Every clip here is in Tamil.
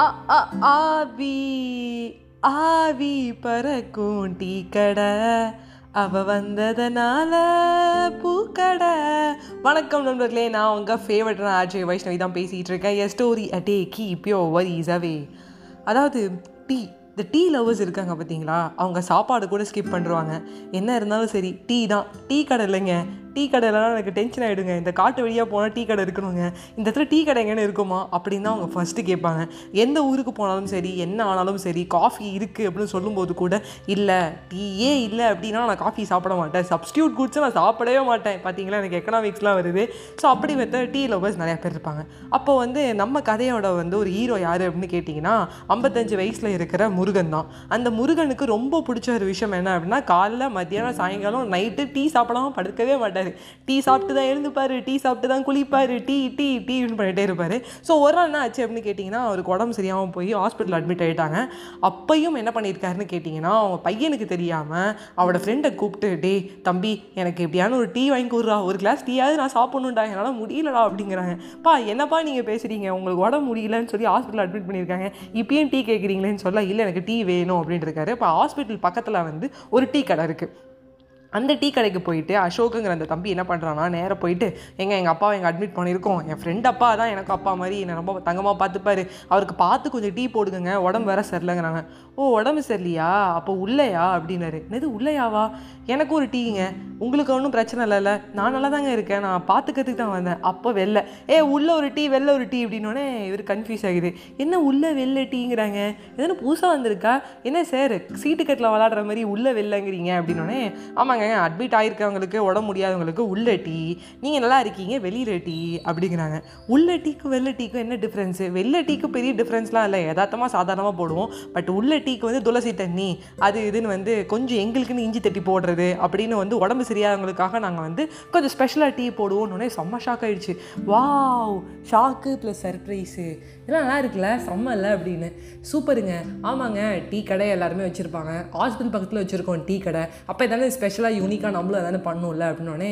அ அ ஆவி ஆவி பறக்கும் டீ கடை. அவ வந்ததனால பூக்கடை. வணக்கம் நண்பர்களே நான் உங்கள் ஃபேவரட்டான அஜய் வைஷ்ணவி தான் பேசிகிட்டு இருக்கேன். என் story a day keep your worries away அதாவது டீ இந்த டீ லவர்ஸ் இருக்காங்க பார்த்தீங்களா அவங்க சாப்பாடு கூட ஸ்கிப் பண்ணுறாங்க என்ன இருந்தாலும் சரி டீ தான். டீ கடை இல்லைங்க. டீ கடையிலலாம் எனக்கு டென்ஷன் ஆகிடுங்க இந்த காட்டு வழியாக போனால் டீ கடை இருக்கணுங்க. இந்த இடத்துல டீ கடை எங்கேன்னு இருக்குமா? அப்படின்னு தான் அவங்க ஃபஸ்ட்டு கேட்பாங்க. எந்த ஊருக்கு போனாலும் சரி என்ன ஆனாலும் சரி காஃபி இருக்குது அப்படின்னு சொல்லும்போது கூட இல்லை டீயே இல்லை அப்படின்னா நான் காஃபி சாப்பிட மாட்டேன். சப்ஸ்டியூட் குடிச்சு நான் சாப்பிடவே மாட்டேன். பார்த்தீங்களா எனக்கு எக்கனாமிக்ஸ்லாம் வருது. ஸோ அப்படி வந்து டீ லவர்ஸ் நிறையா பேர் இருப்பாங்க. அப்போ வந்து நம்ம கதையோட வந்து ஒரு ஹீரோ யார் அப்படின்னு கேட்டிங்கன்னா ஐம்பத்தஞ்சு வயசில் இருக்கிற முருகன் தான். அந்த முருகனுக்கு ரொம்ப பிடிச்ச ஒரு விஷயம் என்ன அப்படின்னா காலைல மத்தியானம் சாயங்காலம் நைட்டு டீ சாப்பிடாம படுக்கவே மாட்டேன். மாட்டார். டீ சாப்பிட்டு தான் எழுந்துப்பார் டீ சாப்பிட்டு தான் குளிப்பார் டீ டீ டீன்னு பண்ணிகிட்டே இருப்பார். ஸோ ஒரு நாள் என்ன ஆச்சு அப்படின்னு கேட்டிங்கன்னா அவருக்கு உடம்பு சரியாமல் போய் ஹாஸ்பிட்டல் அட்மிட் ஆகிட்டாங்க அப்பையும் என்ன பண்ணியிருக்காருன்னு கேட்டிங்கன்னா அவங்க பையனுக்கு தெரியாமல் அவரோட ஃப்ரெண்டை கூப்பிட்டு டே தம்பி எனக்கு எப்படியான ஒரு டீ வாங்கி கொடுறா. ஒரு கிளாஸ் டீயாவது நான் சாப்பிட்ணுண்டா என்னால் முடியலடா அப்படிங்கிறாங்க. பா என்னப்பா நீங்கள் பேசுகிறீங்க உங்களுக்கு உடம்பு முடியலன்னு சொல்லி ஹாஸ்பிட்டல் அட்மிட் பண்ணியிருக்காங்க. இப்பயும் டீ கேட்குறீங்களேன்னு சொல்ல இல்லை எனக்கு டீ வேணும் அப்படின்ட்டு இருக்காரு. இப்போ ஹாஸ்பிட்டல் பக்கத்தில் வந்து ஒரு டீ கடை இருக்குது அந்த டீ கடைக்கு போயிட்டு அசோக்குங்கிற அந்த தம்பி என்ன பண்ணுறான்னா நேராக போயிட்டு எங்கள் எங்கள் அப்பாவை எங்கள் அட்மிட் பண்ணியிருக்கோம். என் ஃப்ரெண்ட் அப்பா தான் எனக்கு அப்பா மாதிரி என்னை ரொம்ப தங்கமாக பார்த்துப்பாரு. அவருக்கு பார்த்து கொஞ்சம் டீ போடுங்க உடம்பு வேற சரியில்லைங்கிறாங்க. ஓ உடம்பு சரியில்லையா? அப்போ உள்ளையா? அப்படின்னாரு. என்னது உள்ளையாவா? எனக்கு ஒரு டீங்க. உங்களுக்கு ஒன்றும் பிரச்சனை இல்லைல்ல. நான் நல்லா தாங்க இருக்கேன். நான் பார்த்துக்கிறதுக்கு தான் வந்தேன். அப்போ வெளில. ஏ உள்ள ஒரு டீ வெளில ஒரு டீ. அப்படின்னோடனே இவர் கன்ஃபியூஸ் ஆகுது. என்ன உள்ள வெளில டீங்கிறாங்க? எதனா புதுசாக வந்திருக்கா? என்ன சார் சீட்டு கட்டில் விளாடுற மாதிரி உள்ள வெளிலங்கிறீங்க? அப்படின்னோடனே ஆமாங்க அட்மிட் ஆகிருக்கவங்களுக்கு உடம்பு முடியாதவங்களுக்கு உள்ள டீ நீங்கள் நல்லா இருக்கீங்க வெளியில் டீ அப்படிங்கிறாங்க. உள்ள டீக்கும் வெள்ளை டீக்கும் என்ன டிஃப்ரென்ஸு வெளில டீக்கு பெரிய டிஃப்ரென்ஸ்லாம் இல்லை. யதார்த்தமாக சாதாரணமாக போடுவோம். பட் உள்ள டீக்கு வந்து துளசி தண்ணி அது இதுன்னு வந்து கொஞ்சம் எங்களுக்குன்னு இஞ்சி தட்டி போடுறது அப்படின்னு வந்து உடம்பு சரியாதவங்களுக்காக நாங்கள் வந்து கொஞ்சம் ஸ்பெஷலாக டீ போடுவோம்னு செம்ம ஷாக் ஆகிடுச்சு வாவ் ஷாக்கு ப்ளஸ் சர்ப்ரைஸு இதெல்லாம் நல்லா இருக்குல்ல? செம்ம இல்லை? அப்படின்னு. சூப்பருங்க. ஆமாங்க. டீ கடை எல்லாருமே வச்சுருப்பாங்க. ஹாஸ்பிட்டல் பக்கத்தில் வச்சுருக்கோம் டீ கடை. அப்போ எதானே ஸ்பெஷலாக யூனிக்காக நம்மளும் எதாவது பண்ணும்ல அப்படின்னோடனே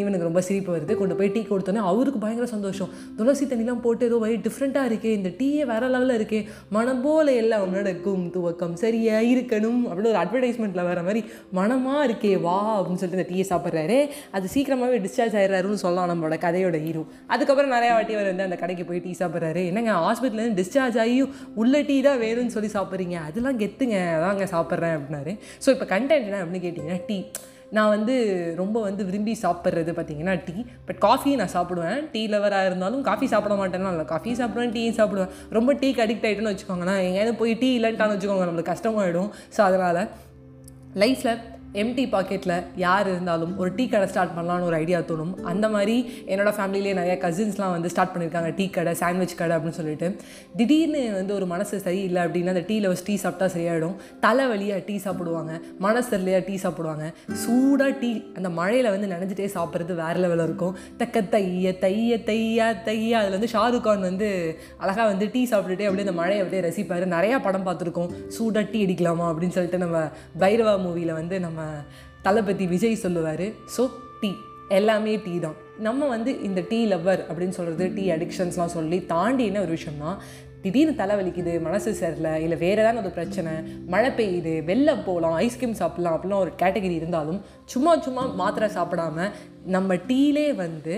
இவனுக்கு ரொம்ப சிரிப்பு வருது. கொண்டு போய் டீ கொடுத்தோன்னே அவருக்கு பயங்கர சந்தோஷம். துளசி தண்ணிலாம் போட்டு ஏதோ வை டிஃப்ரெண்ட்டாக இருக்கே இந்த டீயே வேற லெவலில் இருக்கே மனம் போல எல்லாம் நடக்கும் துவக்கம் சரியா இருக்கணும் அப்படின்னு ஒரு அட்வர்டைஸ்மெண்ட்டில் வர மாதிரி மனமாக இருக்கே வா அப்படின்னு சொல்லிட்டு இந்த டீயை சாப்பிட்றாரு. அது சீக்கிரமாகவே டிஸ்சார்ஜ் ஆயிடுறாருன்னு சொல்லலாம் நம்மளோட கதையோட ஹீரோ அதுக்கப்புறம் நிறையா வாட்டி அவர் வந்து அந்த கடைக்கு போய் டீ சாப்பிட்றாரு. என்னங்க ஹாஸ்பிட்டலேருந்து டிஸ்சார்ஜ் ஆகி உள்ள டீ தான் வேணும்னு சொல்லி சாப்பிட்றீங்க? அதெல்லாம் கெத்துங்க அதாங்க சாப்பிட்றேன் அப்படின்னாரு. ஸோ இப்போ கண்டென்ட் என்ன அப்படின்னு கேட்டிங்கன்னா டீ நான் வந்து ரொம்ப வந்து விரும்பி சாப்பிட்றது பார்த்தீங்கன்னா டீ. பட் காஃபி நான் சாப்பிடுவேன். டீ லவராக இருந்தாலும் காஃபி சாப்பிட மாட்டேன்னா இல்லை. காஃபி சாப்பிடுவேன் டீ சாப்பிடுவேன். ரொம்ப டீக்கு அடிக்ட் ஆகிட்டுன்னு வச்சுக்கோங்களேன். எங்கேயாவது போய் டீ இல்லைன்ட்டான்னு வச்சுக்கோங்க நம்மளுக்கு கஷ்டமாயிடும். ஸோ அதனால் லைஃப்பில் எம்டி பாக்கெட்டில் யார் இருந்தாலும் ஒரு டீ கடை ஸ்டார்ட் பண்ணலான்னு ஒரு ஐடியா தோணும். அந்த மாதிரி என்னோடய ஃபேமிலியிலே நிறைய கசின்ஸ்லாம் வந்து ஸ்டார்ட் பண்ணியிருக்காங்க டீ கடை சாண்ட்விச் கடை அப்படின்னு சொல்லிட்டு. திடீர்னு வந்து ஒரு மனசு சரியில்லை அப்படின்னா அந்த டீயில் லவர்ஸ் டீ சாப்பிட்டா சரியாயிடும். தலைவலியாக டீ சாப்பிடுவாங்க. மனசு இல்லையா டீ சாப்பிடுவாங்க. சூடாக டீ அந்த மழையில் வந்து நினைஞ்சிட்டே சாப்பிட்றது வேறு லெவலில் இருக்கும். தக்க தைய தைய தையா தையா. அதில் வந்து ஷாருக் கான் வந்து அழகாக வந்து டீ சாப்பிட்டுட்டே அப்படியே அந்த மழையை அப்படியே ரசிப்பார். நிறையா படம் பார்த்துருக்கோம். சூடாக டீ அடிக்கலாமா அப்படின்னு சொல்லிட்டு நம்ம பைரவா மூவியில் வந்து நம்ம தளபதி விஜய் சொல்லுவார் ஸோ டீ எல்லாமே டீ தான். நம்ம வந்து இந்த டீ லவ்வர் அப்படின்னு சொல்கிறது டீ அடிக்ஷன்ஸ்லாம் சொல்லி தாண்டி என்ன ஒரு விஷயம்னா திடீர்னு தலைவலிக்குது மனசு சரியில்லை இல்லை வேறு ஏதாவது ஒரு பிரச்சனை மழை பெய்யுது வெளில போகலாம் ஐஸ்கிரீம் சாப்பிட்லாம் அப்படிலாம் ஒரு கேட்டகரி இருந்தாலும் சும்மா சும்மா மாத்திரை சாப்பிடாம நம்ம டீலே வந்து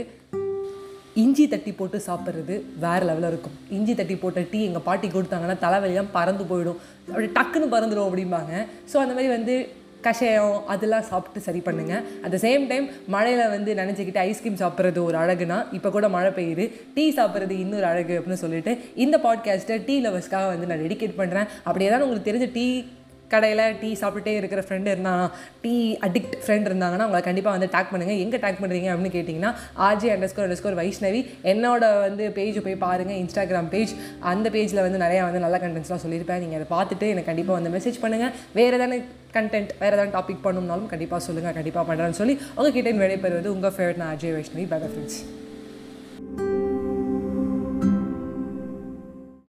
இஞ்சி தட்டி போட்டு சாப்பிட்றது வேறு லெவலில் இருக்கும். இஞ்சி தட்டி போட்ட டீ எங்கள் பாட்டி கொடுத்தாங்கன்னா தலைவலிலாம் பறந்து போயிடும். அப்படி டக்குன்னு பறந்துடும் அப்படிம்பாங்க. ஸோ அந்த மாதிரி வந்து கஷாயம் அதெல்லாம் சாப்பிட்டு சரி பண்ணுங்க. அட் த சேம் டைம் மழையில் வந்து நினச்சிக்கிட்டு ஐஸ்கிரீம் சாப்பிட்றது ஒரு அழகுனா இப்போ கூட மழை பெய்யுது. டீ சாப்பிட்றது இன்னொரு அழகு அப்படின்னு சொல்லிட்டு இந்த பாட்காஸ்ட்டை டீ லவர்ஸ்க்காக வந்து நான் டெடிகேட் பண்ணுறேன் அப்படி ஏதாவது உங்களுக்கு தெரிஞ்ச டீ கடையில் டீ சாப்பிட்டுட்டே இருக்கிற ஃப்ரெண்டு இருந்தால் டீ அடிக்ட் ஃப்ரெண்ட் இருந்தாங்கன்னா அவங்களை கண்டிப்பாக வந்து டேக் பண்ணுங்கள் எங்கே டேக் பண்ணுறீங்க அப்படின்னு கேட்டிங்கன்னா R G underscore underscore Vaishnavi என்னோட வந்து பேஜ் போய் பாருங்கள் இன்ஸ்டாகிராம் பேஜ் அந்த பேஜில் வந்து நிறையா வந்து நல்ல கண்டென்ட்ஸ்லாம் சொல்லியிருப்பேன். நீங்கள் அதை பார்த்துட்டு எனக்கு கண்டிப்பாக வந்து மெசேஜ் பண்ணுங்கள் வேறு ஏதாவது கண்டென்ட் வேறு ஏதாவது டாபிக் பண்ணணும்னாலும் கண்டிப்பாக சொல்லுங்கள் கண்டிப்பாக பண்ணுறேன்னு சொல்லி உங்கள் கிட்டே விடைபெறுவது உங்கள் ஃபேவரட் நான் அஜய் வைஷ்ணவி. Bye friends